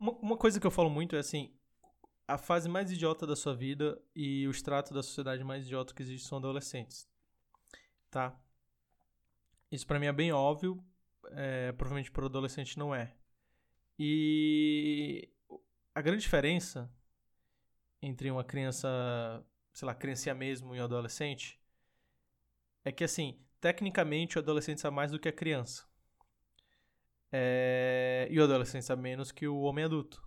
Uma, uma coisa que eu falo muito é assim: a fase mais idiota da sua vida e o extrato da sociedade mais idiota que existe são adolescentes. Tá? Isso pra mim é bem óbvio, é, provavelmente para o adolescente não é. E a grande diferença entre uma criança, sei lá, criança mesmo e um adolescente é que, assim, tecnicamente o adolescente sabe mais do que a criança. É... E o adolescente sabe menos que o homem adulto.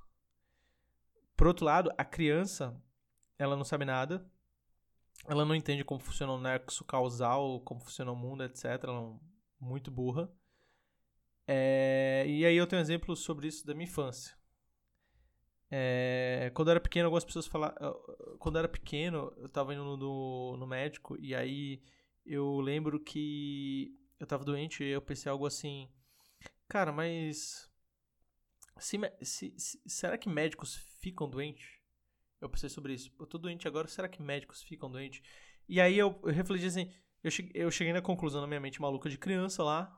Por outro lado, a criança, ela não sabe nada. Ela não entende como funciona o nexo causal, como funciona o mundo, etc. Ela é muito burra. É... E aí eu tenho um exemplo sobre isso da minha infância. É... Quando eu era pequeno, algumas pessoas falaram... Quando eu era pequeno, eu tava indo no, no médico e aí eu lembro que eu tava doente e eu pensei algo assim, cara, mas se, se, se, será que médicos ficam doentes? Eu pensei sobre isso. Eu tô doente agora, será que médicos ficam doentes? E aí eu, eu refleti assim, eu cheguei, eu cheguei na conclusão na minha mente maluca de criança lá,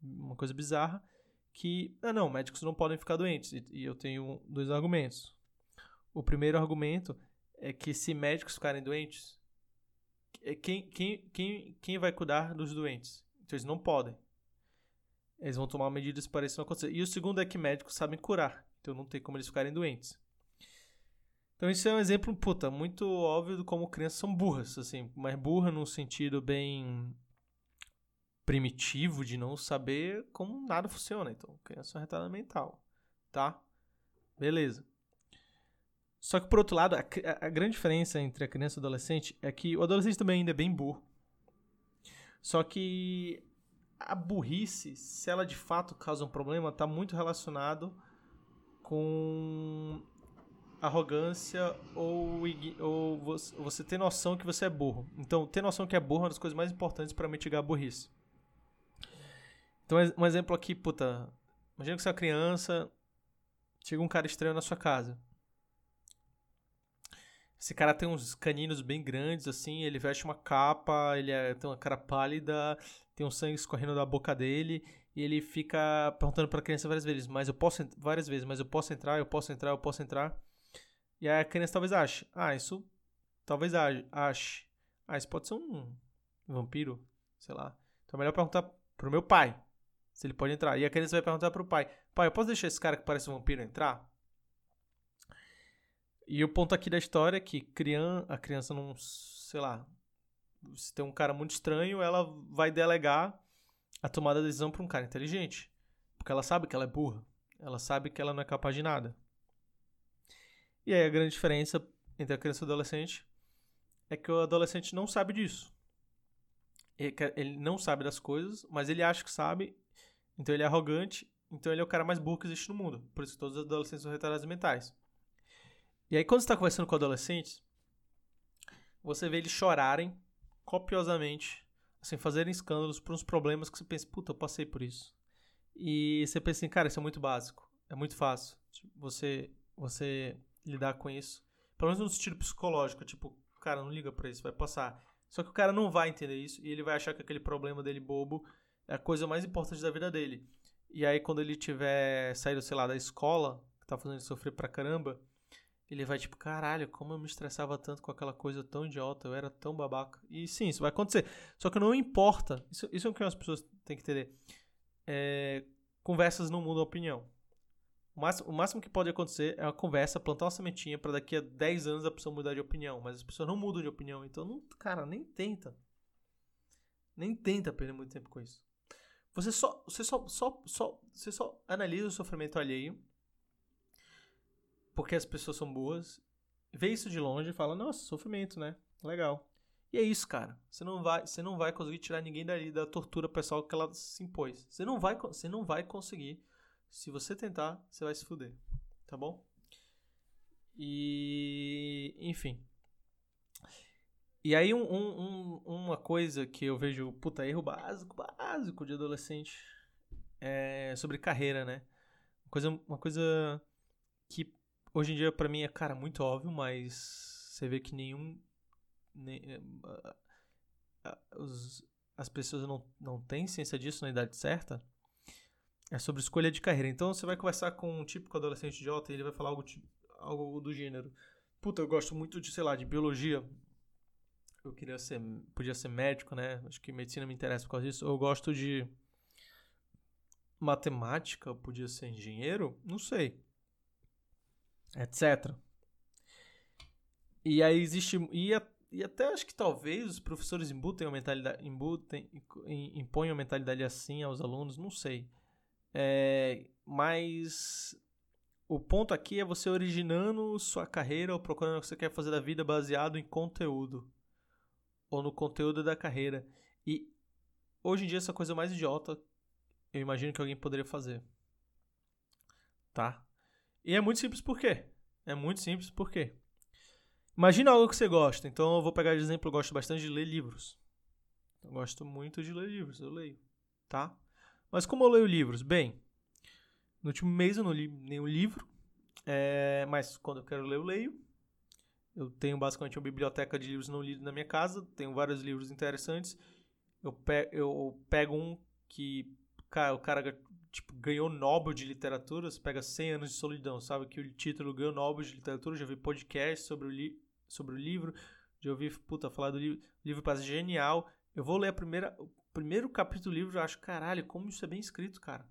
uma coisa bizarra, que, ah não, médicos não podem ficar doentes. E, e eu tenho dois argumentos. O primeiro argumento é que se médicos ficarem doentes, é quem, quem, quem, quem vai cuidar dos doentes? Então eles não podem. Eles vão tomar medidas para isso não acontecer. E o segundo é que médicos sabem curar. Então não tem como eles ficarem doentes. Então isso é um exemplo, puta, muito óbvio de como crianças são burras, assim, mas burra num sentido bem primitivo de não saber como nada funciona. Então, criança é retada mental, tá? Beleza. Só que, por outro lado, a, a, grande diferença entre a criança e o adolescente é que o adolescente também ainda é bem burro. Só que a burrice, se ela de fato causa um problema, está muito relacionado com arrogância ou, ou você ter noção que você é burro. Então, ter noção que é burro é uma das coisas mais importantes para mitigar a burrice. Então, um exemplo aqui, puta. Imagina que você é uma criança, chega um cara estranho na sua casa. Esse cara tem uns caninos bem grandes, assim, ele veste uma capa, ele é, tem uma cara pálida, tem um sangue escorrendo da boca dele, e ele fica perguntando pra criança várias vezes, mas eu posso várias vezes, mas eu posso entrar, eu posso entrar, eu posso entrar. E aí a criança talvez ache, ah, isso talvez ache. Ah, isso pode ser um vampiro, sei lá. Então é melhor perguntar pro meu pai se ele pode entrar. E a criança vai perguntar pro pai, pai, eu posso deixar esse cara que parece um vampiro entrar? E o ponto aqui da história é que a criança não, sei lá, se tem um cara muito estranho, ela vai delegar a tomada da decisão para um cara inteligente. Porque ela sabe que ela é burra. Ela sabe que ela não é capaz de nada. E aí a grande diferença entre a criança e o adolescente é que o adolescente não sabe disso. Ele não sabe das coisas, mas ele acha que sabe, então ele é arrogante, então ele é o cara mais burro que existe no mundo. Por isso todos os adolescentes são retardados mentais. E aí, quando você está conversando com adolescentes, você vê eles chorarem copiosamente, assim, fazerem escândalos por uns problemas que você pensa, puta, eu passei por isso. E você pensa assim, cara, isso é muito básico, é muito fácil você, você lidar com isso. Pelo menos no sentido psicológico, tipo, cara, não liga pra isso, vai passar. Só que o cara não vai entender isso e ele vai achar que aquele problema dele bobo é a coisa mais importante da vida dele. E aí, quando ele tiver saído, sei lá, da escola, que tá fazendo ele sofrer pra caramba, ele vai tipo, caralho, como eu me estressava tanto com aquela coisa tão idiota, eu era tão babaca. E sim, isso vai acontecer. Só que não importa, isso, isso é o que as pessoas têm que entender. É, conversas não mudam a opinião. O máximo, o máximo que pode acontecer é uma conversa, plantar uma sementinha para daqui a 10 anos a pessoa mudar de opinião. Mas as pessoas não mudam de opinião, então, não, cara, nem tenta. Nem tenta perder muito tempo com isso. Você só, você só, só, só, você só analisa o sofrimento alheio porque as pessoas são boas, vê isso de longe e fala, nossa, sofrimento, né? Legal. E é isso, cara. Você não vai, você não vai conseguir tirar ninguém dali da tortura pessoal que ela se impôs. Você não vai, você não vai conseguir. Se você tentar, você vai se fuder, tá bom? E, enfim. E aí um, um, uma coisa que eu vejo, puta, erro básico, básico de adolescente é sobre carreira, né? Uma coisa, uma coisa que Hoje em dia, para mim, é, cara, muito óbvio, mas você vê que nenhum. Nem, uh, uh, os, as pessoas não, não têm ciência disso na idade certa. É sobre escolha de carreira. Então você vai conversar com um típico adolescente idiota e ele vai falar algo, algo do gênero. Puta, eu gosto muito de, sei lá, de biologia. Eu queria ser. Podia ser médico, né? Acho que medicina me interessa por causa disso. Eu gosto de matemática, podia ser engenheiro, não sei. Etc. E aí existe. E, e até acho que talvez os professores imbutem a mentalidade. Imbutem, imponham a mentalidade assim aos alunos, não sei. É, mas o ponto aqui é você originando sua carreira ou procurando o que você quer fazer da vida baseado em conteúdo. Ou no conteúdo da carreira. E hoje em dia essa coisa mais idiota eu imagino que alguém poderia fazer. Tá? E é muito simples por quê? É muito simples por quê? Imagina algo que você gosta. Então eu vou pegar de exemplo, eu gosto bastante de ler livros. Eu gosto muito de ler livros, eu leio, tá? Mas como eu leio livros? Bem, no último mês eu não li nenhum livro, é, mas quando eu quero ler, eu leio. Eu tenho basicamente uma biblioteca de livros não lidos na minha casa, tenho vários livros interessantes. Eu, eu pego um que cara, o cara tipo, ganhou Nobel de literatura, você pega 100 anos de solidão, sabe? Que o título ganhou Nobel de literatura, já vi podcast sobre o, li sobre o livro, já ouvi, puta, falar do livro, livro parece genial. Eu vou ler a primeira, o primeiro capítulo do livro e acho, caralho, como isso é bem escrito, cara.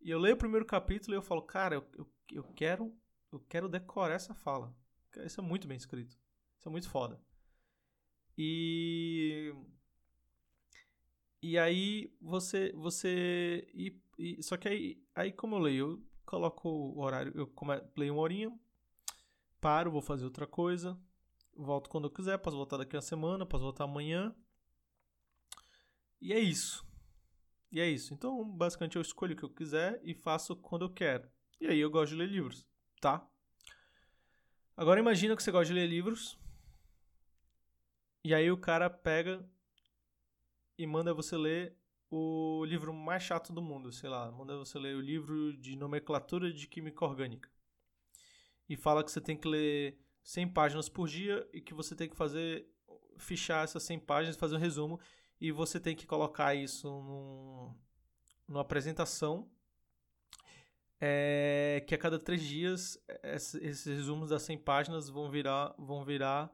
E eu leio o primeiro capítulo e eu falo, cara, eu, eu, eu quero eu quero decorar essa fala. Isso é muito bem escrito. Isso é muito foda. E e aí você. você e, e, só que aí, aí, como eu leio, eu coloco o horário, eu come, leio uma horinha, paro, vou fazer outra coisa, volto quando eu quiser, posso voltar daqui a semana, posso voltar amanhã. E é isso. E é isso. Então, basicamente, eu escolho o que eu quiser e faço quando eu quero. E aí eu gosto de ler livros, tá? Agora imagina que você gosta de ler livros. E aí o cara pega e manda você ler o livro mais chato do mundo, sei lá, manda você ler o livro de nomenclatura de química orgânica. E fala que você tem que ler 100 páginas por dia e que você tem que fazer fichar essas 100 páginas, fazer um resumo e você tem que colocar isso num, numa apresentação é, que a cada três dias esses resumos das 100 páginas vão virar, vão virar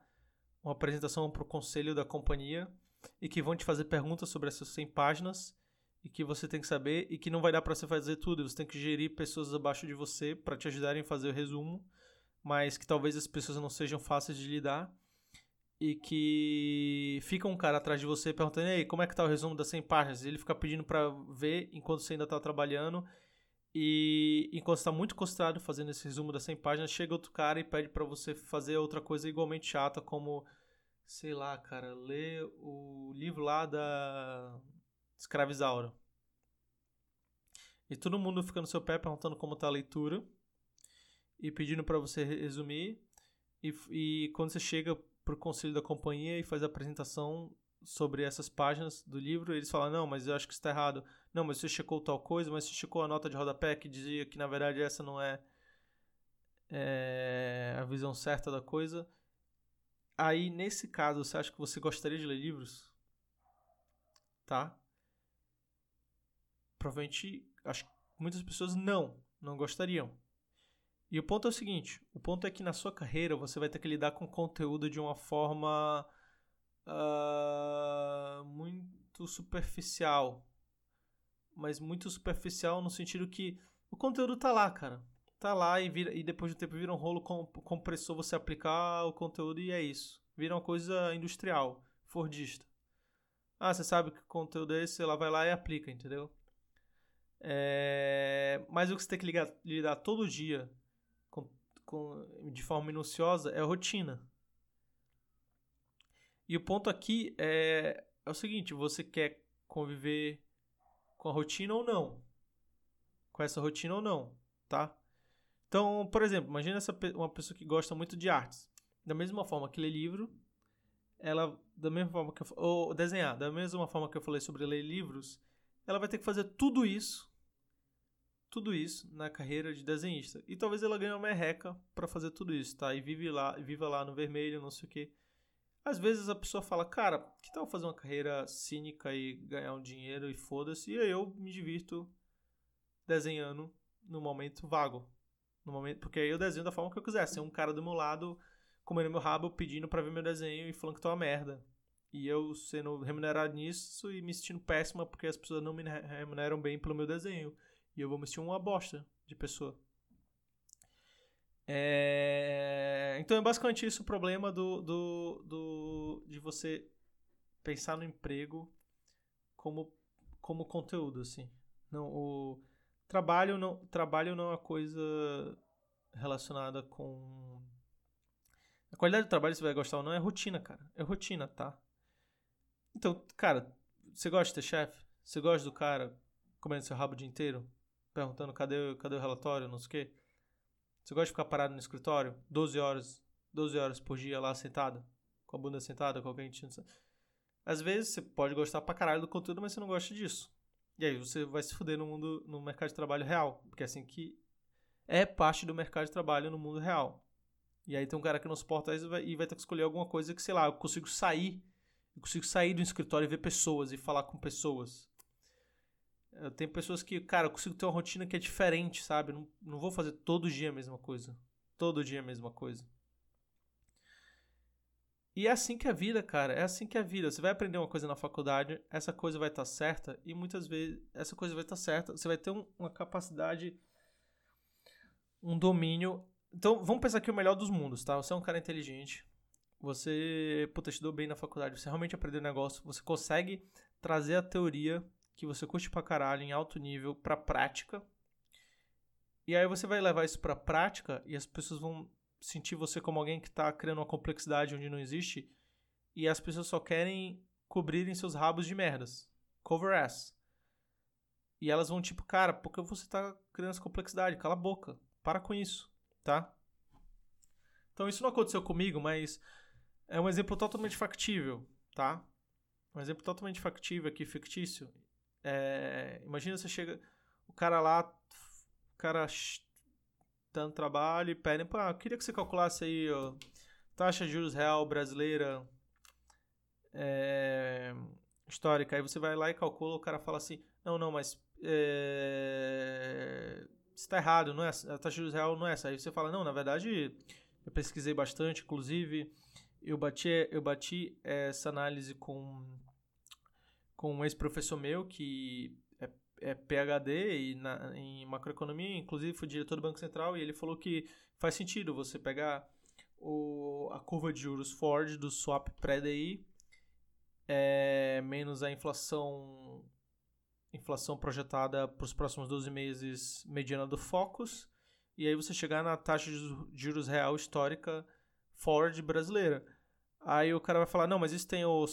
uma apresentação para o conselho da companhia e que vão te fazer perguntas sobre essas 100 páginas e que você tem que saber e que não vai dar para você fazer tudo. Você tem que gerir pessoas abaixo de você para te ajudarem a fazer o resumo, mas que talvez as pessoas não sejam fáceis de lidar e que fica um cara atrás de você perguntando: "Ei, como é que tá o resumo das 100 páginas?" E ele fica pedindo para ver enquanto você ainda está trabalhando. E enquanto está muito concentrado fazendo esse resumo das 100 páginas, chega outro cara e pede para você fazer outra coisa igualmente chata, como sei lá, cara, ler o livro lá da Escravizaura. E todo mundo fica no seu pé perguntando como tá a leitura e pedindo para você resumir. E, e quando você chega pro conselho da companhia e faz a apresentação sobre essas páginas do livro, eles falam: Não, mas eu acho que está errado. Não, mas você checou tal coisa, mas você checou a nota de rodapé que dizia que na verdade essa não é, é a visão certa da coisa. Aí, nesse caso, você acha que você gostaria de ler livros? Tá? Provavelmente, acho que muitas pessoas não, não gostariam. E o ponto é o seguinte: o ponto é que na sua carreira você vai ter que lidar com conteúdo de uma forma uh, muito superficial. Mas muito superficial no sentido que o conteúdo tá lá, cara tá lá e, vira, e depois do tempo vira um rolo com, compressor você aplicar o conteúdo e é isso. Vira uma coisa industrial, fordista. Ah, você sabe que conteúdo é esse, ela vai lá e aplica, entendeu? É... Mas o que você tem que ligar, lidar todo dia com, com, de forma minuciosa é rotina. E o ponto aqui é, é o seguinte: você quer conviver com a rotina ou não? Com essa rotina ou não, tá? Então, por exemplo, imagina essa, uma pessoa que gosta muito de artes. Da mesma forma que lê livro, ela, da mesma forma que eu, ou desenhar, da mesma forma que eu falei sobre ler livros, ela vai ter que fazer tudo isso, tudo isso na carreira de desenhista. E talvez ela ganhe uma merreca para fazer tudo isso, tá? E vive lá, viva lá no vermelho, não sei o quê. Às vezes a pessoa fala, cara, que tal fazer uma carreira cínica e ganhar um dinheiro e foda-se, e aí eu me divirto desenhando no momento vago. No momento, porque eu desenho da forma que eu quiser. Ser um cara do meu lado comendo meu rabo, pedindo pra ver meu desenho e falando que tô uma merda. E eu sendo remunerado nisso e me sentindo péssima porque as pessoas não me remuneram bem pelo meu desenho. E eu vou me sentir uma bosta de pessoa. É... Então é basicamente isso o problema do, do, do, de você pensar no emprego como, como conteúdo, assim. Não, o trabalho não, trabalho não é uma coisa relacionada com a qualidade do trabalho, você vai gostar ou não, é rotina, cara. É rotina, tá? Então, cara, você gosta de ter chefe? Você gosta do cara comendo seu rabo o dia inteiro? Perguntando cadê, cadê o relatório, não sei o quê? Você gosta de ficar parado no escritório 12 horas, 12 horas por dia lá sentado? Com a bunda sentada, com alguém. Às vezes você pode gostar pra caralho do conteúdo, mas você não gosta disso. E aí você vai se fuder no mundo, no mercado de trabalho real. Porque é assim que é parte do mercado de trabalho no mundo real. E aí tem um cara que não suporta isso e vai ter que escolher alguma coisa que, sei lá, eu consigo sair. Eu consigo sair do escritório e ver pessoas e falar com pessoas. Eu tenho pessoas que, cara, eu consigo ter uma rotina que é diferente, sabe? Não, não vou fazer todo dia a mesma coisa. Todo dia a mesma coisa. E é assim que é a vida, cara. É assim que é a vida. Você vai aprender uma coisa na faculdade, essa coisa vai estar tá certa, e muitas vezes essa coisa vai estar tá certa. Você vai ter um, uma capacidade, um domínio então, vamos pensar aqui o melhor dos mundos, tá? Você é um cara inteligente. Você, puta, estudou bem na faculdade. Você realmente aprendeu negócio. Você consegue trazer a teoria que você curte pra caralho em alto nível pra prática. E aí você vai levar isso pra prática e as pessoas vão sentir você como alguém que tá criando uma complexidade onde não existe. E as pessoas só querem cobrirem seus rabos de merdas. Cover ass. E elas vão tipo, cara, porque você tá criando essa complexidade? Cala a boca. Para com isso tá? Então isso não aconteceu comigo, mas é um exemplo totalmente factível, tá? Um exemplo totalmente factível aqui, fictício. É, imagina você chega, o cara lá, o cara dando trabalho e pede, pô, eu queria que você calculasse aí ó, taxa de juros real brasileira é, histórica. Aí você vai lá e calcula, o cara fala assim, não, não, mas é, está errado, não é, a taxa de juros real não é essa. Aí você fala, não, na verdade, eu pesquisei bastante, inclusive eu bati, eu bati essa análise com, com um ex-professor meu que é, PhD e na, em macroeconomia, inclusive foi diretor do Banco Central, e ele falou que faz sentido você pegar o, a curva de juros Ford do swap pré-DI é, menos a inflação inflação projetada para os próximos 12 meses mediana do Focus, e aí você chegar na taxa de juros real histórica Ford brasileira. Aí o cara vai falar, não, mas isso tem o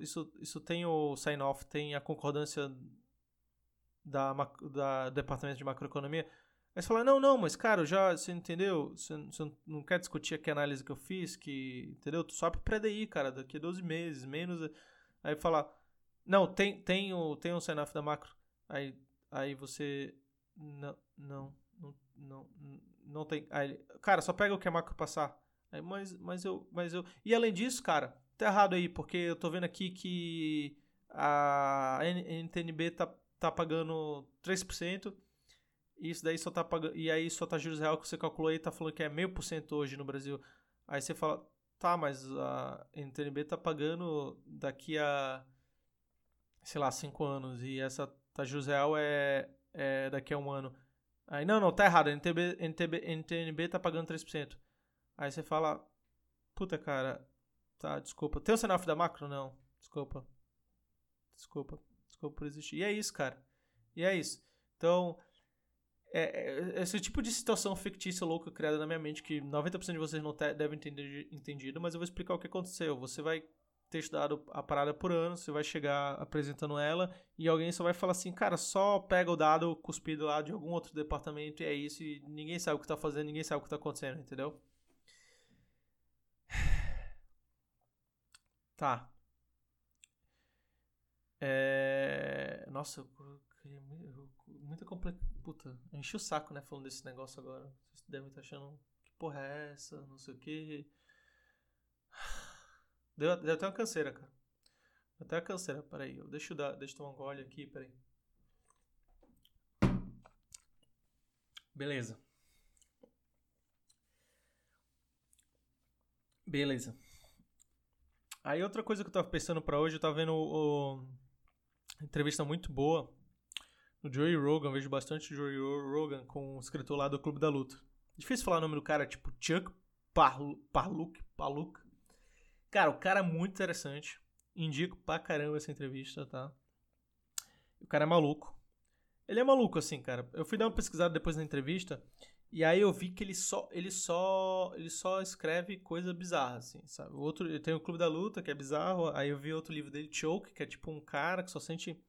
isso, isso tem o sign-off, tem a concordância da, da Departamento de Macroeconomia. Aí você fala, não, não, mas cara, já, você entendeu? Você, você não quer discutir aqui a análise que eu fiz, que, entendeu? Tu sobe pré-DI, cara, daqui a 12 meses, menos... Aí fala, não, tem, tem o, tem o sign-off da macro. Aí, aí você. Não, não, não, não, não tem. Aí, cara, só pega o que a macro passar. Aí, mas, mas eu. Mas eu. E além disso, cara, tá errado aí, porque eu tô vendo aqui que a NTNB tá, tá pagando 3%. E isso daí só tá pagando. E aí só tá juros real que você calculou aí, tá falando que é meio por cento hoje no Brasil. Aí você fala, tá, mas a NTNB tá pagando daqui a sei lá, 5 anos e essa de juros real é, é daqui a um ano. Aí, não, não, tá errado, a NTB, NTB, NTNB tá pagando 3%. Aí você fala, puta cara, tá, desculpa. Tem o sinal da macro? Não, desculpa. Desculpa, desculpa por existir. E é isso, cara. E é isso. Então, é, é, esse tipo de situação fictícia louca criada na minha mente que 90% de vocês não devem ter entendido, mas eu vou explicar o que aconteceu. Você vai ter estudado a parada por ano, você vai chegar apresentando ela e alguém só vai falar assim, cara, só pega o dado cuspido lá de algum outro departamento e é isso, e ninguém sabe o que tá fazendo, ninguém sabe o que tá acontecendo, entendeu? Tá. É... Nossa, eu queria muita complexa. Puta, enchi o saco, né, falando desse negócio agora. Vocês devem estar achando que porra é essa, não sei o que. Deu, deu até uma canseira, cara. Deu até uma canseira. Peraí, deixa eu, dar, deixa eu tomar um gole aqui, peraí. Beleza. Beleza. Aí outra coisa que eu tava pensando para hoje, eu tava vendo o, entrevista muito boa no Joey Rogan, vejo bastante Joey Rogan com o escritor lá do Clube da Luta. Difícil falar o nome do cara, tipo Chuck Paluk, Paluk. Cara, o cara é muito interessante. Indico pra caramba essa entrevista, tá? O cara é maluco. Ele é maluco, assim, cara. Eu fui dar uma pesquisada depois da entrevista e aí eu vi que ele só, ele só, ele só escreve coisa bizarra, assim, sabe? O outro, tem o Clube da Luta, que é bizarro. Aí eu vi outro livro dele, Choke, que é tipo um cara que só sente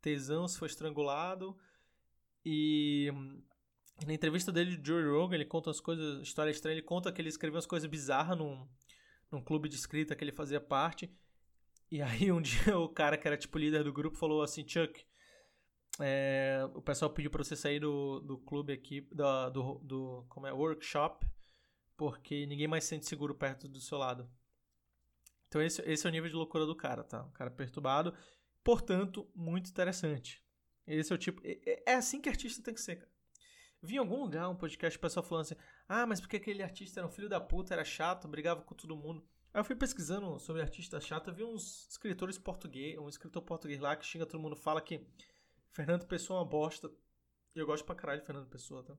tesão se for estrangulado. E na entrevista dele, Joe Rogan, ele conta umas coisas, história estranha, ele conta que ele escreveu umas coisas bizarras num, num clube de escrita que ele fazia parte. E aí um dia o cara que era tipo líder do grupo falou assim, Chuck, é, o pessoal pediu pra você sair do, do clube aqui, do, do, do como é, workshop, porque ninguém mais se sente seguro perto do seu lado. Então esse, esse é o nível de loucura do cara, tá? Um cara perturbado, portanto, muito interessante. Esse é o tipo. É, é assim que artista tem que ser, cara. Vi em algum lugar um podcast o pessoal falando assim: ah, mas porque aquele artista era um filho da puta, era chato, brigava com todo mundo. Aí eu fui pesquisando sobre artista chato, vi uns escritores português, um escritor português lá que xinga todo mundo, fala que Fernando Pessoa é uma bosta. E eu gosto pra caralho de Fernando Pessoa, tá?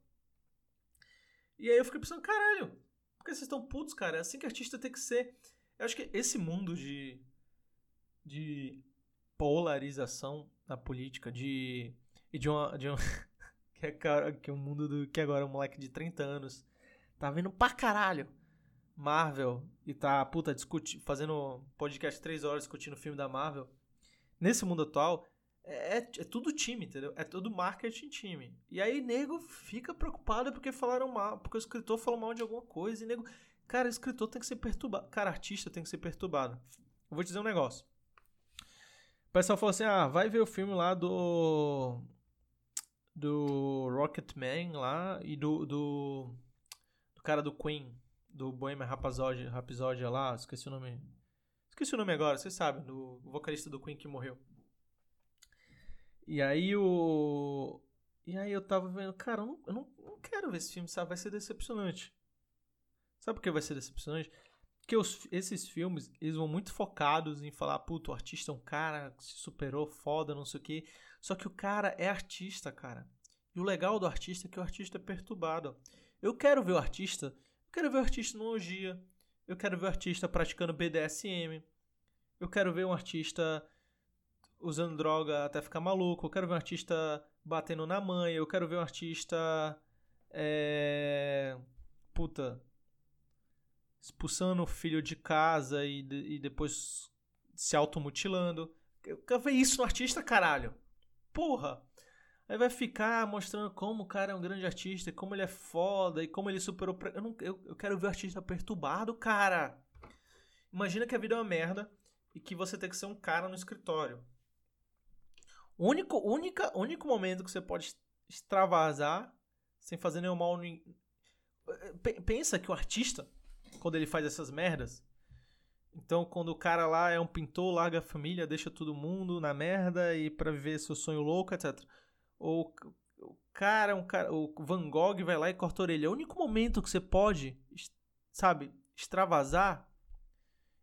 E aí eu fiquei pensando, caralho, por que vocês estão putos, cara? É assim que artista tem que ser. Eu acho que esse mundo de. de polarização na política, de. e de uma. De uma que é, cara, que é um mundo do. que agora é um moleque de 30 anos. Tá vendo pra caralho Marvel e tá, puta, discutir, fazendo podcast 3 horas discutindo o filme da Marvel. Nesse mundo atual, é, é, é, tudo time, entendeu? É tudo marketing time. E aí, nego fica preocupado porque falaram mal, porque o escritor falou mal de alguma coisa. E nego. Cara, escritor tem que ser perturbado. Cara, artista tem que ser perturbado. Eu vou te dizer um negócio. O pessoal falou assim: ah, vai ver o filme lá do do Rocketman lá e do, do, do cara do Queen, do Bohemian Rhapsody, Rhapsody lá, esqueci o nome. Esqueci o nome agora, vocês sabem, do vocalista do Queen que morreu. E aí o. E aí eu tava vendo, cara, eu não, eu não, não quero ver esse filme, sabe? Vai ser decepcionante. Sabe por que vai ser decepcionante? Porque os, esses filmes, eles vão muito focados em falar, puto, o artista é um cara que se superou, foda, não sei o quê. Só que o cara é artista, cara. E o legal do artista é que o artista é perturbado. Eu quero ver o artista, eu quero ver o artista no orgia, eu quero ver o artista praticando BDSM, eu quero ver um artista usando droga até ficar maluco, eu quero ver um artista batendo na mãe, eu quero ver um artista. É, puta. Expulsando o filho de casa e, e depois se automutilando. Eu quero ver isso no artista, caralho. Porra! Aí vai ficar mostrando como o cara é um grande artista, como ele é foda e como ele superou. Eu, não, eu, eu quero ver o artista perturbado, cara. Imagina que a vida é uma merda e que você tem que ser um cara no escritório. O único, única, único momento que você pode extravasar sem fazer nenhum mal. Pensa que o artista, quando ele faz essas merdas, então, quando o cara lá é um pintor, larga a família, deixa todo mundo na merda e para viver seu sonho louco, etc. Ou o cara, um cara, o Van Gogh vai lá e corta a orelha. É o único momento que você pode, sabe, extravasar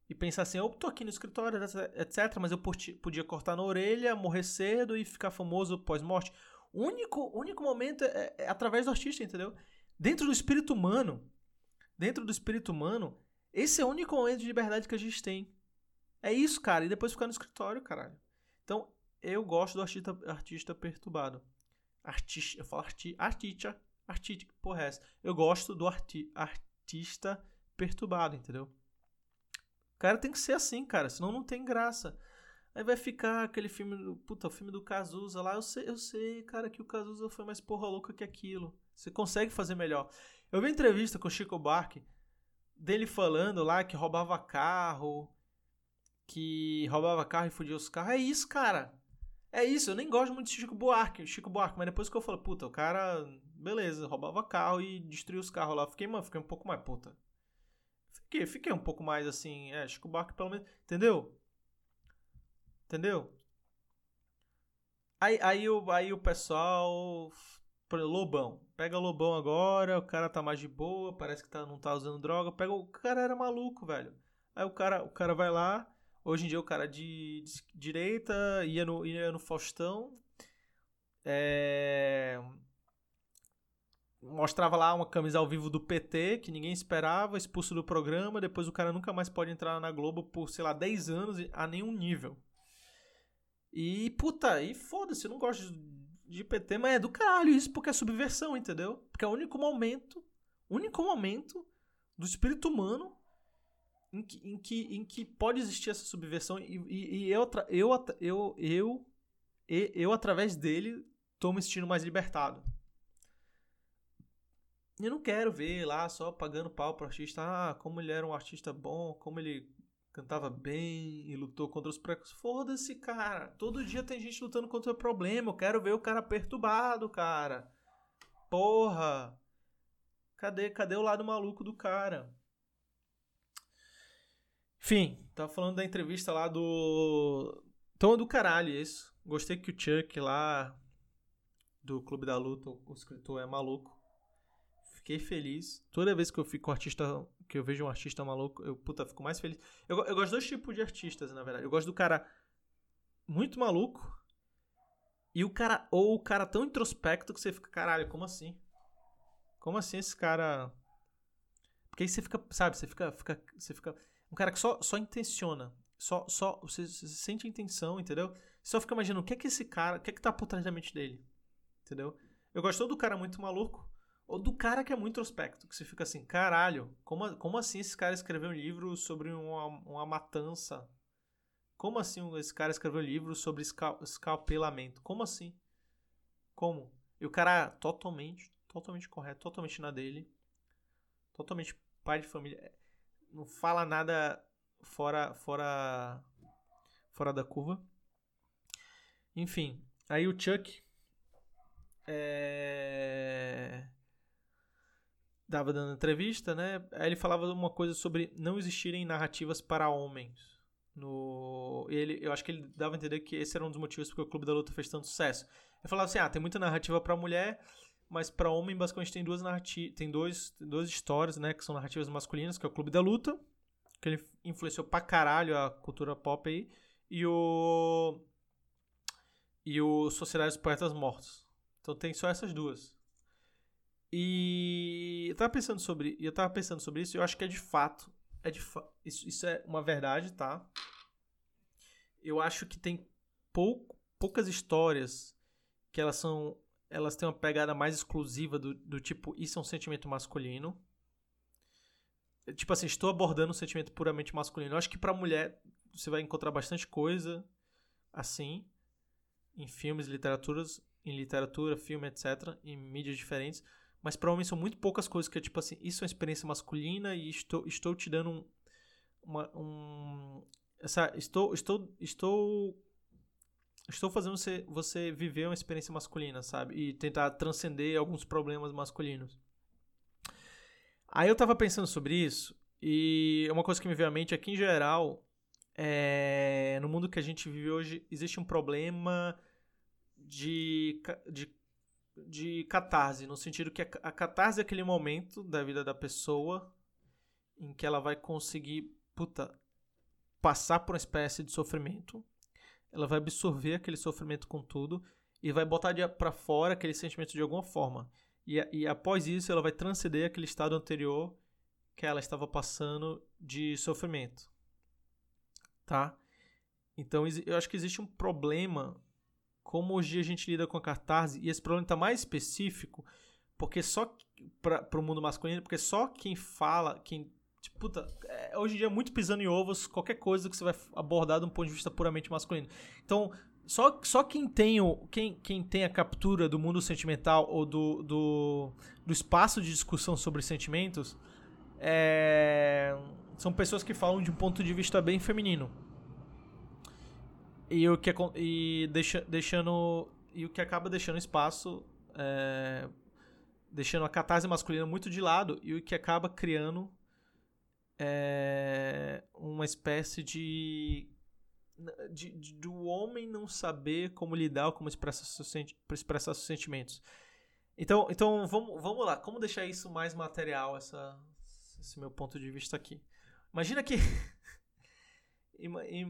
e pensar assim, eu tô aqui no escritório, etc, mas eu podia cortar na orelha, morrer cedo e ficar famoso pós-morte. O único, único momento é, é através do artista, entendeu? Dentro do espírito humano, dentro do espírito humano, esse é o único momento de liberdade que a gente tem. É isso, cara. E depois ficar no escritório, caralho. Então, eu gosto do artista, artista perturbado. Artista, eu falo arti, artista, artista, porra é essa? Eu gosto do arti, artista perturbado, entendeu? Cara tem que ser assim, cara, senão não tem graça. Aí vai ficar aquele filme, puta, o filme do Cazuza lá, eu sei, eu sei, cara, que o Cazuza foi mais porra louca que aquilo. Você consegue fazer melhor. Eu vi entrevista com o Chico Buarque, dele falando lá que roubava carro, que roubava carro e fudia os carros. É isso, cara. É isso, eu nem gosto muito de Chico Buarque, Chico Buarque, mas depois que eu falo, puta, o cara, beleza, roubava carro e destruiu os carros lá. Fiquei, mano, fiquei um pouco mais puta. Fiquei, fiquei um pouco mais assim, é, Chico Buarque pelo menos, entendeu? Entendeu? Aí, aí, o, aí o pessoal, por exemplo, Lobão. Pega Lobão agora, o cara tá mais de boa, parece que tá, não tá usando droga. Pega o cara era maluco, velho. Aí o cara, o cara vai lá, hoje em dia o cara de, de direita ia no, ia no Faustão. É, mostrava lá uma camisa ao vivo do PT, que ninguém esperava, expulso do programa, depois o cara nunca mais pode entrar na Globo por, sei lá, 10 anos a nenhum nível. E, puta, e foda-se, eu não gosto de PT, mas é do caralho isso, porque é subversão, entendeu? Porque é o único momento, único momento do espírito humano em que, em que, em que pode existir essa subversão e, e, e eu, eu, eu, eu, eu, eu, através dele, tô me sentindo mais libertado. Eu não quero ver lá só pagando pau pro artista, ah, como ele era um artista bom, como ele cantava bem e lutou contra os preconceitos. Foda-se, cara. Todo dia tem gente lutando contra o problema. Eu quero ver o cara perturbado, cara. Porra. Cadê, cadê o lado maluco do cara? Enfim, tava falando da entrevista lá do. Tom do caralho, isso. Gostei que o Chuck lá do Clube da Luta, o escritor, é maluco. Fiquei feliz. Toda vez que eu fico artista que eu vejo um artista maluco, eu, puta, fico mais feliz. Eu, eu gosto de dois tipos de artistas, na verdade. Eu gosto do cara muito maluco e o cara, ou o cara tão introspecto que você fica, caralho, como assim? Como assim esse cara. Porque aí você fica, sabe, você fica. fica você fica um cara que só, só intenciona. Só, só você, você sente a intenção, entendeu? Você só fica imaginando o que é que esse cara. O que é que tá por trás da mente dele. Entendeu? Eu gosto do cara muito maluco ou do cara que é muito introspecto, que você fica assim, caralho, como, como assim esse cara escreveu um livro sobre uma, uma matança? Como assim esse cara escreveu um livro sobre escal, escalpelamento? Como assim? Como? E o cara totalmente, totalmente correto, totalmente na dele, totalmente pai de família, é, não fala nada fora, fora, fora da curva. Enfim, aí o Chuck é estava dando entrevista, né? Aí ele falava uma coisa sobre não existirem narrativas para homens. No, ele, eu acho que ele dava a entender que esse era um dos motivos porque o Clube da Luta fez tanto sucesso. Ele falava assim: ah, tem muita narrativa para mulher, mas para homem basicamente tem duas narrativas, tem dois, tem duas histórias, né, que são narrativas masculinas, que é o Clube da Luta, que ele influenciou pra caralho a cultura pop aí, e o e o Sociedade dos Poetas Mortos. Então tem só essas duas. E eu tava pensando sobre, eu tava pensando sobre isso, e eu acho que é de fato, é de fa isso, isso é uma verdade, tá? Eu acho que tem pou, poucas histórias que elas são, elas têm uma pegada mais exclusiva do, do tipo isso é um sentimento masculino. Tipo assim, estou abordando um sentimento puramente masculino. Eu acho que para mulher você vai encontrar bastante coisa assim em filmes, literaturas, em literatura, filme, etc, em mídias diferentes mas para homens são muito poucas coisas que é tipo assim, isso é uma experiência masculina e estou, estou te dando um, uma, um essa, estou, estou, estou, estou fazendo você, você viver uma experiência masculina, sabe? E tentar transcender alguns problemas masculinos. Aí eu tava pensando sobre isso e uma coisa que me veio à mente é que, em geral, é, no mundo que a gente vive hoje, existe um problema de, de de catarse, no sentido que a catarse é aquele momento da vida da pessoa em que ela vai conseguir, puta, passar por uma espécie de sofrimento. Ela vai absorver aquele sofrimento com tudo e vai botar para fora aquele sentimento de alguma forma. E, e após isso, ela vai transcender aquele estado anterior que ela estava passando de sofrimento. Tá? Então, eu acho que existe um problema como hoje a gente lida com a catarse, e esse problema está mais específico, porque só para o mundo masculino, porque só quem fala, quem. Tipo, puta, é, hoje em dia é muito pisando em ovos qualquer coisa que você vai abordar de um ponto de vista puramente masculino. Então, só, só quem, tem o, quem, quem tem a captura do mundo sentimental ou do, do, do espaço de discussão sobre sentimentos é, são pessoas que falam de um ponto de vista bem feminino. E o que é, e deixa, deixando e o que acaba deixando espaço é, deixando a catarse masculina muito de lado e o que acaba criando é, uma espécie de, de, de, do homem não saber como lidar ou como expressar seus, expressar seus sentimentos. Então, então vamos, vamos lá. Como deixar isso mais material, essa, esse meu ponto de vista aqui? Imagina que.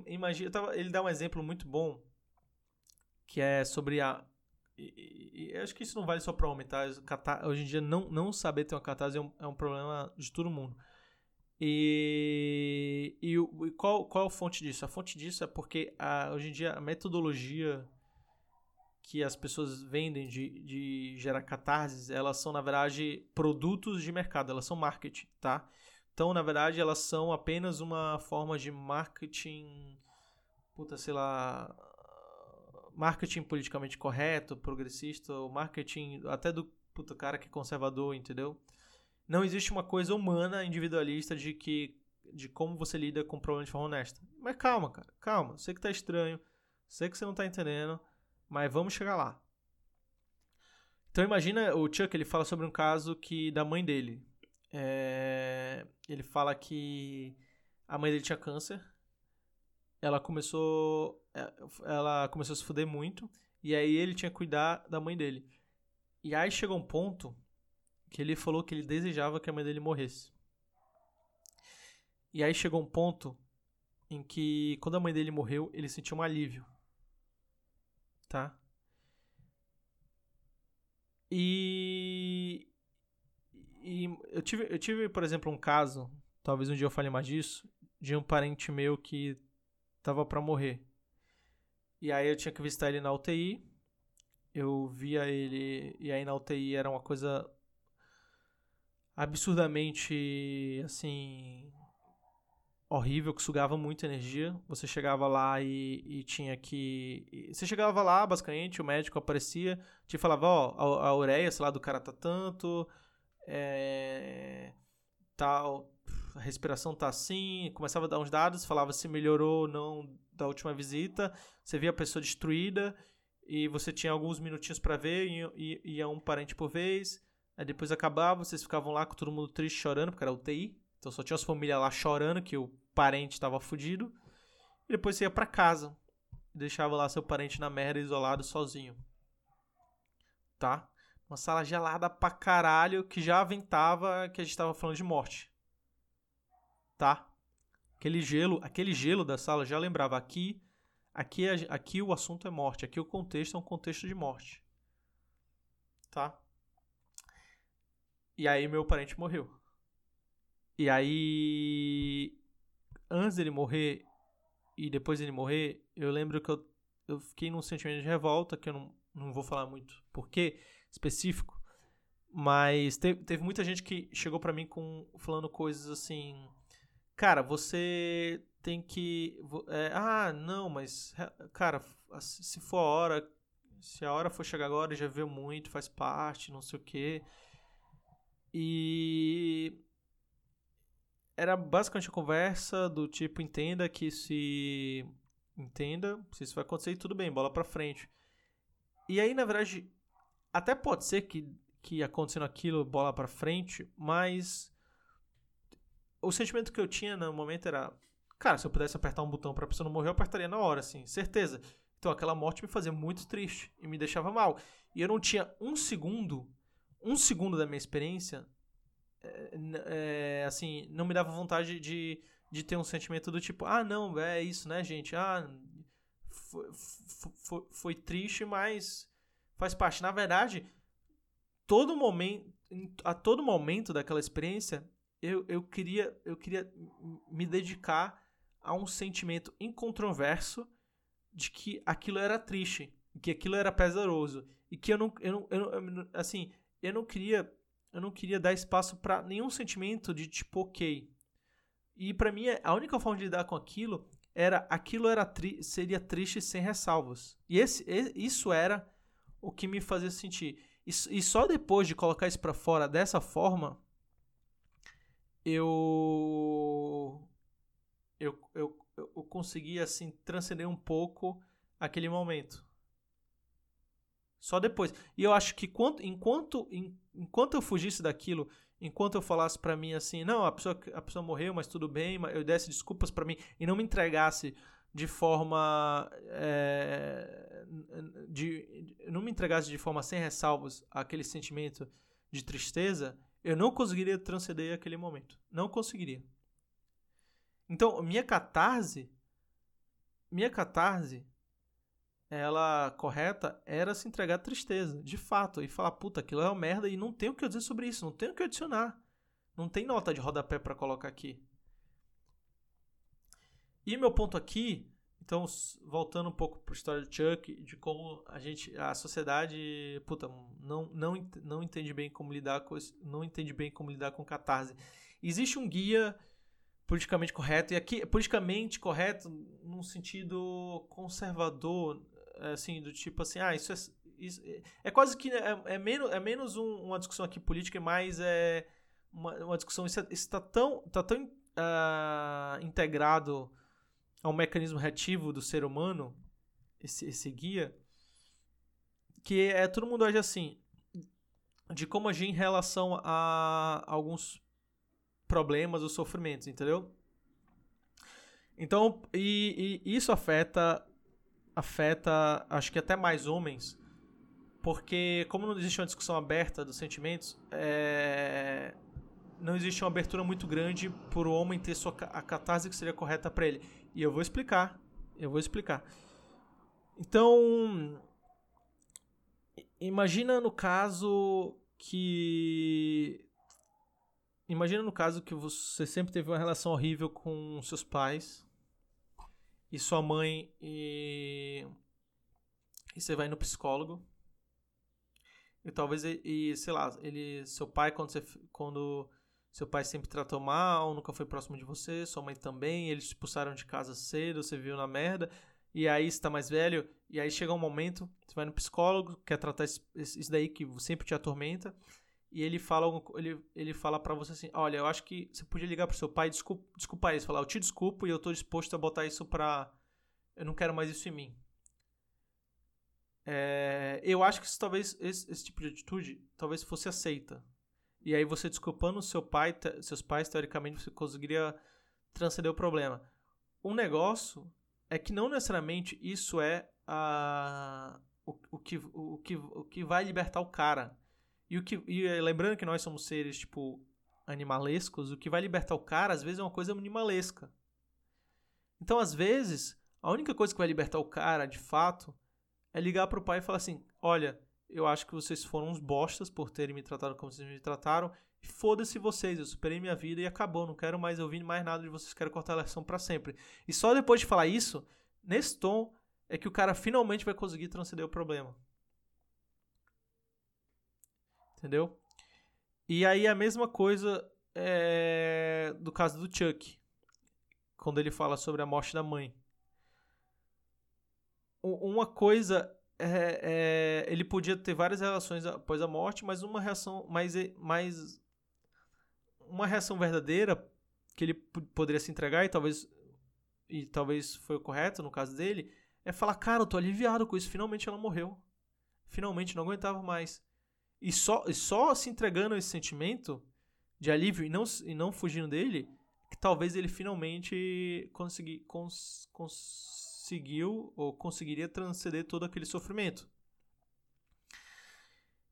Imagina, ele dá um exemplo muito bom que é sobre a. E, e, acho que isso não vale só para homem, tá? Hoje em dia, não, não saber ter uma catarse é um, é um problema de todo mundo. E, e, e, qual, qual é a fonte disso? A fonte disso é porque a, hoje em dia a metodologia que as pessoas vendem de, de gerar catarses, elas são, na verdade, produtos de mercado, elas são marketing, tá? Então, na verdade, elas são apenas uma forma de marketing, puta, sei lá, marketing politicamente correto, progressista, ou marketing até do puta cara que é conservador, entendeu? Não existe uma coisa humana, individualista de que de como você lida com o problema de forma honesta. Mas calma, cara, calma. Sei que tá estranho, sei que você não tá entendendo, mas vamos chegar lá. Então imagina o Chuck, ele fala sobre um caso que da mãe dele. É, ele fala que a mãe dele tinha câncer. Ela começou, é, ela começou a se fuder muito e aí ele tinha que cuidar da mãe dele. E aí chegou um ponto que ele falou que ele desejava que a mãe dele morresse. E aí chegou um ponto em que quando a mãe dele morreu, ele sentiu um alívio tá? E, e eu, tive, eu tive, por exemplo, um caso, talvez um dia eu fale mais disso, de um parente meu que tava para morrer. E aí eu tinha que visitar ele na UTI. Eu via ele e aí na UTI era uma coisa absurdamente assim horrível que sugava muita energia. Você chegava lá e, e tinha que. Você chegava lá, basicamente, o médico aparecia, te falava: Ó, oh, a, a ureia, sei lá, do cara tá tanto, é. tal, a respiração tá assim. Começava a dar uns dados, falava se melhorou ou não da última visita. Você via a pessoa destruída e você tinha alguns minutinhos para ver e ia um parente por vez. Aí depois acabava, vocês ficavam lá com todo mundo triste, chorando, porque era UTI. Então só tinha as famílias lá chorando que o parente estava fudido. E depois você ia para casa. Deixava lá seu parente na merda, isolado, sozinho. Tá? Uma sala gelada pra caralho que já aventava que a gente tava falando de morte. Tá? Aquele gelo, aquele gelo da sala já lembrava aqui, aqui, aqui o assunto é morte, aqui o contexto é um contexto de morte. Tá? E aí meu parente morreu. E aí, antes dele morrer e depois dele morrer, eu lembro que eu, eu fiquei num sentimento de revolta, que eu não, não vou falar muito porquê específico, mas teve, teve muita gente que chegou para mim com falando coisas assim, cara, você tem que, é, ah, não, mas cara, se for a hora, se a hora for chegar agora, já viu muito, faz parte, não sei o quê. E era basicamente a conversa do tipo entenda que se entenda, se isso vai acontecer tudo bem, bola para frente. E aí, na verdade, até pode ser que que acontecendo aquilo, bola para frente, mas o sentimento que eu tinha no momento era, cara, se eu pudesse apertar um botão para pessoa não morrer, eu apertaria na hora, assim, certeza. Então aquela morte me fazia muito triste e me deixava mal. E eu não tinha um segundo, um segundo da minha experiência é, assim, não me dava vontade de, de ter um sentimento do tipo, ah, não, é isso, né, gente? Ah, foi, foi, foi triste, mas faz parte. Na verdade, todo momento, a todo momento daquela experiência, eu, eu, queria, eu queria me dedicar a um sentimento incontroverso de que aquilo era triste, que aquilo era pesaroso e que eu não, eu não, eu não assim, eu não queria eu não queria dar espaço para nenhum sentimento de tipo, ok. E para mim, a única forma de lidar com aquilo era aquilo era tri seria triste sem ressalvas. E esse, isso era o que me fazia sentir. E, e só depois de colocar isso para fora dessa forma, eu, eu, eu, eu consegui assim transcender um pouco aquele momento. Só depois. E eu acho que quanto, enquanto, enquanto eu fugisse daquilo, enquanto eu falasse para mim assim, não, a pessoa, a pessoa morreu, mas tudo bem, eu desse desculpas para mim e não me entregasse de forma. É, de, não me entregasse de forma sem ressalvas aquele sentimento de tristeza, eu não conseguiria transcender aquele momento. Não conseguiria. Então, minha catarse. Minha catarse. Ela correta era se entregar à tristeza, de fato, e falar, puta, aquilo é uma merda e não tenho o que dizer sobre isso, não tenho o que adicionar. Não tem nota de rodapé para colocar aqui. E meu ponto aqui, então, voltando um pouco para a história do Chuck, de como a gente, a sociedade, puta, não, não, não entende bem como lidar com não entende bem como lidar com catarse. Existe um guia politicamente correto e aqui politicamente correto num sentido conservador, assim, do tipo assim, ah, isso é isso, é quase que é, é menos é menos um, uma discussão aqui política e mais é uma, uma discussão isso está tão tá tão uh, integrado a um mecanismo reativo do ser humano, esse, esse guia, que é todo mundo age assim, de como agir em relação a alguns problemas ou sofrimentos, entendeu? Então, e, e isso afeta, afeta, acho que até mais homens, porque como não existe uma discussão aberta dos sentimentos, é, não existe uma abertura muito grande para o homem ter sua, a catarse que seria correta para ele. E eu vou explicar. Eu vou explicar. Então, imagina no caso que imagina no caso que você sempre teve uma relação horrível com seus pais e sua mãe e, e você vai no psicólogo e talvez e sei lá ele seu pai quando você quando seu pai sempre tratou mal, nunca foi próximo de você, sua mãe também, eles te expulsaram de casa cedo, você viu na merda, e aí você tá mais velho, e aí chega um momento, você vai no psicólogo, quer tratar isso daí que sempre te atormenta, e ele fala ele, ele fala para você assim, olha, eu acho que você podia ligar pro seu pai, desculpa, desculpa isso, falar, eu te desculpo e eu tô disposto a botar isso pra... Eu não quero mais isso em mim. É, eu acho que isso, talvez esse, esse tipo de atitude talvez fosse aceita e aí você desculpando seu pai, seus pais, teoricamente você conseguiria transcender o problema. O negócio é que não necessariamente isso é a, o, o, que, o, que, o que vai libertar o cara. E, o que, e lembrando que nós somos seres, tipo, animalescos, o que vai libertar o cara, às vezes, é uma coisa animalesca. Então, às vezes, a única coisa que vai libertar o cara, de fato, é ligar pro pai e falar assim: olha, eu acho que vocês foram uns bostas por terem me tratado como vocês me trataram. Foda-se vocês, eu superei minha vida e acabou. Não quero mais ouvir mais nada de vocês, quero cortar a lição para sempre. E só depois de falar isso, nesse tom, é que o cara finalmente vai conseguir transcender o problema. Entendeu? E aí a mesma coisa é, do caso do Chuck, quando ele fala sobre a morte da mãe. Uma coisa é, é, ele podia ter várias relações após a morte, mas uma reação mais, mais uma reação verdadeira que ele poderia se entregar e talvez e talvez foi o correto no caso dele é falar cara eu tô aliviado com isso finalmente ela morreu. Finalmente não aguentava mais. E só e só se entregando a esse sentimento de alívio e não e não fugindo dele que talvez ele finalmente consegui, cons, cons conseguiu ou conseguiria transcender todo aquele sofrimento.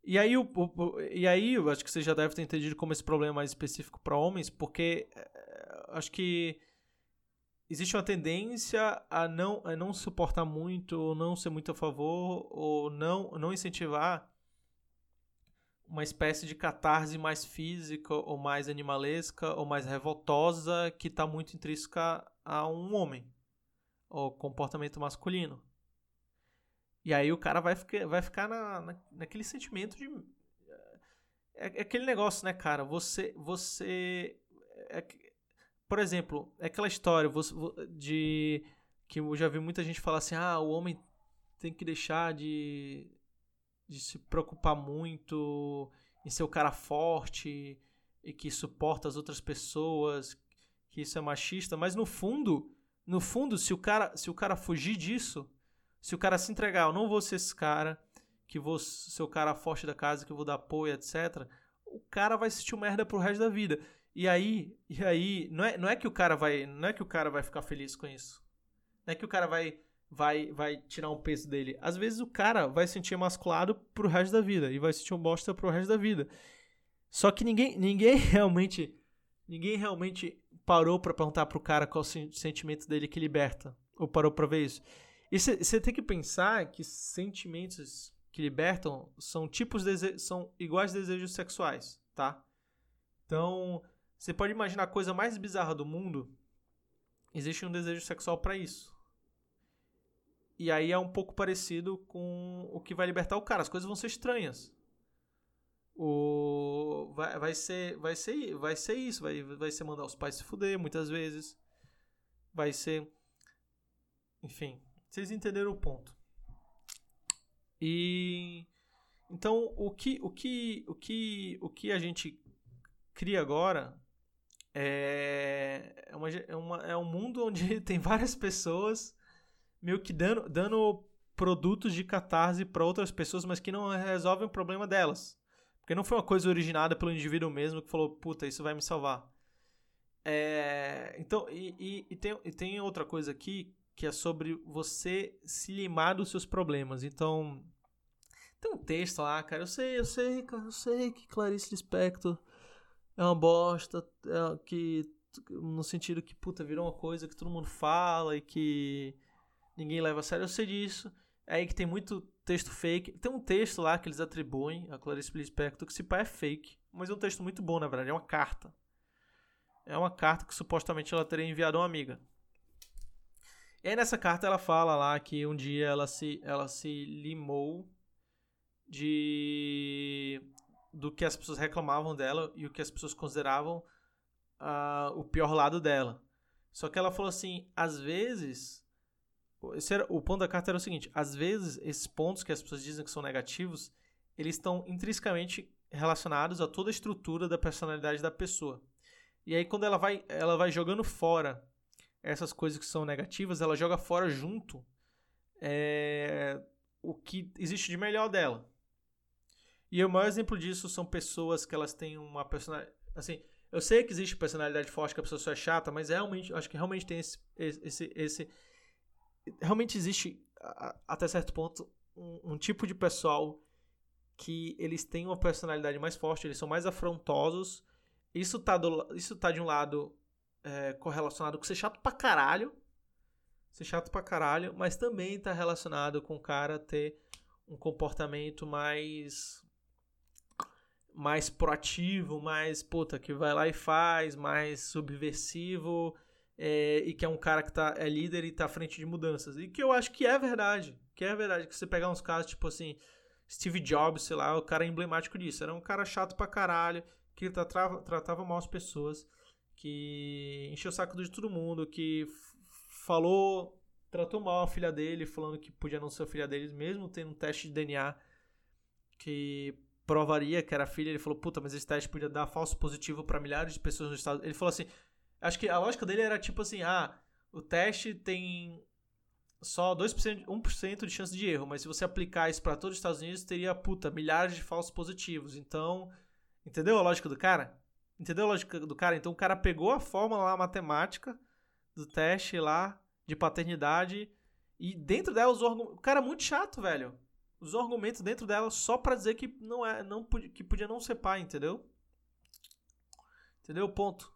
E aí, o, o, e aí, eu acho que você já deve ter entendido como esse problema é mais específico para homens, porque é, acho que existe uma tendência a não, a não suportar muito, ou não ser muito a favor, ou não, não incentivar uma espécie de catarse mais física, ou mais animalesca, ou mais revoltosa, que está muito intrínseca a um homem o comportamento masculino. E aí o cara vai ficar, vai ficar na, na, naquele sentimento de. É, é, aquele negócio, né, cara? Você. você é, por exemplo, é aquela história você, de. Que eu já vi muita gente falar assim: ah, o homem tem que deixar de, de se preocupar muito em ser o cara forte e que suporta as outras pessoas, que isso é machista, mas no fundo no fundo, se o cara, se o cara fugir disso, se o cara se entregar, eu não vou ser esse cara, que vou ser o cara forte da casa, que vou dar apoio, etc. O cara vai sentir merda pro resto da vida. E aí, e aí, não é, não é que o cara vai, não é que o cara vai ficar feliz com isso. Não é que o cara vai vai vai tirar um peso dele. Às vezes o cara vai se sentir emasculado pro resto da vida e vai sentir um bosta pro resto da vida. Só que ninguém ninguém realmente ninguém realmente parou para perguntar pro cara qual o sentimento dele que liberta ou parou para ver isso. E você tem que pensar que sentimentos que libertam são tipos de são iguais desejos sexuais, tá? Então, você pode imaginar a coisa mais bizarra do mundo, existe um desejo sexual para isso. E aí é um pouco parecido com o que vai libertar o cara. As coisas vão ser estranhas. O vai, vai ser vai ser vai ser isso, vai vai ser mandar os pais se fuder muitas vezes. Vai ser enfim, vocês entenderam o ponto. E então o que o que o que o que a gente cria agora é, é, uma, é, uma, é um mundo onde tem várias pessoas meio que dando, dando produtos de catarse para outras pessoas, mas que não resolvem o problema delas. Porque não foi uma coisa originada pelo indivíduo mesmo que falou, puta, isso vai me salvar. É, então, e, e, e, tem, e tem outra coisa aqui que é sobre você se limar dos seus problemas. Então, tem um texto lá, cara, eu sei, eu sei, cara, eu sei que Clarice Lispector é uma bosta, é, que no sentido que, puta, virou uma coisa que todo mundo fala e que ninguém leva a sério. Eu sei disso. É aí que tem muito texto fake. Tem um texto lá que eles atribuem a Clarice Lispector que se pá é fake, mas é um texto muito bom, na verdade, é uma carta. É uma carta que supostamente ela teria enviado a uma amiga. E aí nessa carta ela fala lá que um dia ela se, ela se limou de do que as pessoas reclamavam dela e o que as pessoas consideravam uh, o pior lado dela. Só que ela falou assim, às vezes, era, o ponto da carta era o seguinte, às vezes esses pontos que as pessoas dizem que são negativos, eles estão intrinsecamente relacionados a toda a estrutura da personalidade da pessoa. E aí quando ela vai, ela vai jogando fora essas coisas que são negativas, ela joga fora junto é, o que existe de melhor dela. E o maior exemplo disso são pessoas que elas têm uma personalidade. Assim, eu sei que existe personalidade forte que a pessoa só é chata, mas realmente, acho que realmente tem esse. esse, esse realmente existe, até certo ponto, um, um tipo de pessoal que eles têm uma personalidade mais forte, eles são mais afrontosos. Isso tá, do, isso tá de um lado é, correlacionado com ser chato pra caralho. Ser chato pra caralho, mas também tá relacionado com o cara ter um comportamento mais mais proativo, mais, puta, que vai lá e faz, mais subversivo, é, e que é um cara que tá, é líder e tá à frente de mudanças. E que eu acho que é verdade. Que é verdade. Que você pegar uns casos, tipo assim, Steve Jobs, sei lá, o cara é emblemático disso. Era um cara chato pra caralho, que tratava, tratava mal as pessoas, que encheu o saco de todo mundo, que falou, tratou mal a filha dele, falando que podia não ser a filha deles, mesmo tendo um teste de DNA que provaria que era filha, ele falou, puta, mas esse teste podia dar falso positivo para milhares de pessoas no estado. Ele falou assim, acho que a lógica dele era tipo assim, ah, o teste tem só 2%, 1% de chance de erro, mas se você aplicar isso para todos os Estados Unidos, teria, puta, milhares de falsos positivos. Então, entendeu a lógica do cara? Entendeu a lógica do cara? Então o cara pegou a fórmula lá matemática do teste lá de paternidade e dentro dela órgãos. O cara é muito chato, velho os argumentos dentro dela só para dizer que não é, não que podia não ser pai, entendeu? Entendeu? Ponto.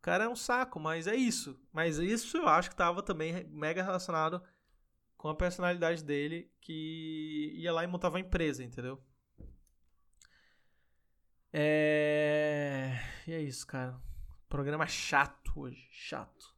O cara é um saco, mas é isso. Mas isso eu acho que tava também mega relacionado com a personalidade dele, que ia lá e montava a empresa, entendeu? É... E é isso, cara. Programa chato hoje. Chato.